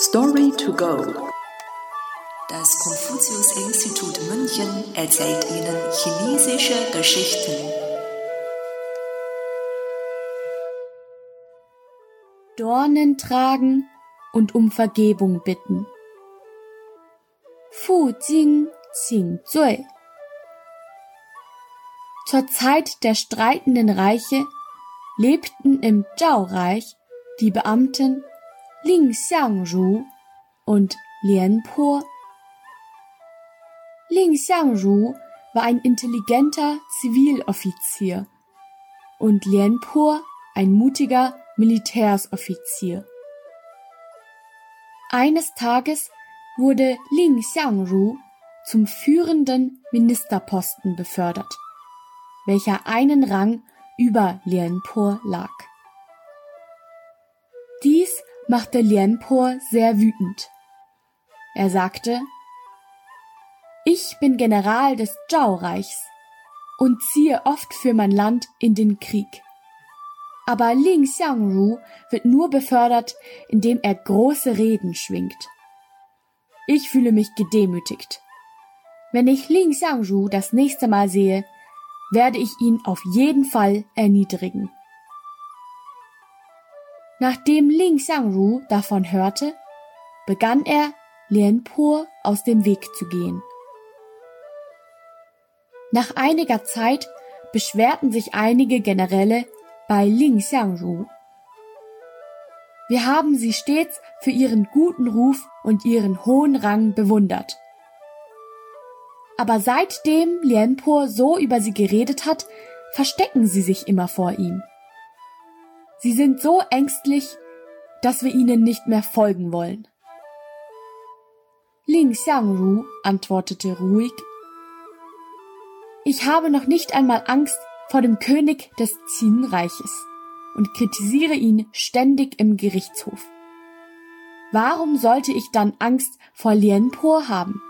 Story to go. Das Konfuzius-Institut München erzählt Ihnen chinesische Geschichten. Dornen tragen und um Vergebung bitten. Fu Jing Qing Zui. Zur Zeit der streitenden Reiche lebten im Zhao-Reich die Beamten Ling Xiangru und Lian Po. Ling war ein intelligenter Ziviloffizier und Lian Po ein mutiger Militärsoffizier. Eines Tages wurde Ling Xiangru zum führenden Ministerposten befördert, welcher einen Rang über Lian Po lag. Machte Lianpo sehr wütend. Er sagte, ich bin General des Zhao-Reichs und ziehe oft für mein Land in den Krieg. Aber Ling Xiangru wird nur befördert, indem er große Reden schwingt. Ich fühle mich gedemütigt. Wenn ich Ling Xiangru das nächste Mal sehe, werde ich ihn auf jeden Fall erniedrigen. Nachdem Ling Xiangru davon hörte, begann er, Lian Po aus dem Weg zu gehen. Nach einiger Zeit beschwerten sich einige Generäle bei Ling Xiangru. Wir haben sie stets für ihren guten Ruf und ihren hohen Rang bewundert. Aber seitdem Lian Po so über sie geredet hat, verstecken sie sich immer vor ihm. Sie sind so ängstlich, dass wir ihnen nicht mehr folgen wollen. Ling Xiangru antwortete ruhig, ich habe noch nicht einmal Angst vor dem König des Qin-Reiches und kritisiere ihn ständig im Gerichtshof. Warum sollte ich dann Angst vor Lien Po haben?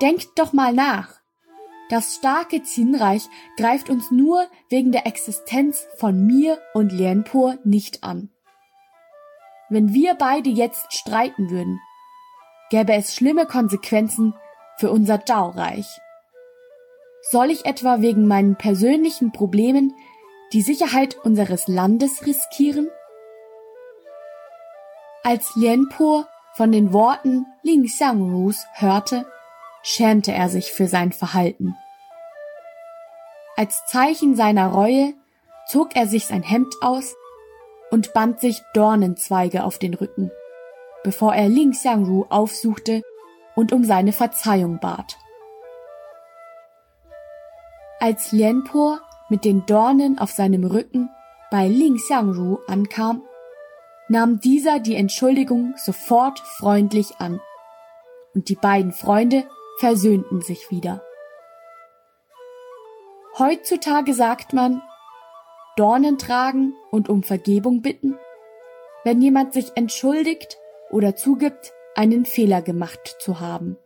Denkt doch mal nach. Das starke Qin-Reich greift uns nur wegen der Existenz von mir und Lianpo nicht an. Wenn wir beide jetzt streiten würden, gäbe es schlimme Konsequenzen für unser Zhao-Reich. Soll ich etwa wegen meinen persönlichen Problemen die Sicherheit unseres Landes riskieren? Als Lianpo von den Worten Ling Xiangrus hörte, schämte er sich für sein Verhalten. Als Zeichen seiner Reue zog er sich sein Hemd aus und band sich Dornenzweige auf den Rücken, bevor er Ling Xiangru aufsuchte und um seine Verzeihung bat. Als Lianpo mit den Dornen auf seinem Rücken bei Ling Xiangru ankam, nahm dieser die Entschuldigung sofort freundlich an, und die beiden Freunde versöhnten sich wieder. Heutzutage sagt man Dornen tragen und um Vergebung bitten, wenn jemand sich entschuldigt oder zugibt, einen Fehler gemacht zu haben.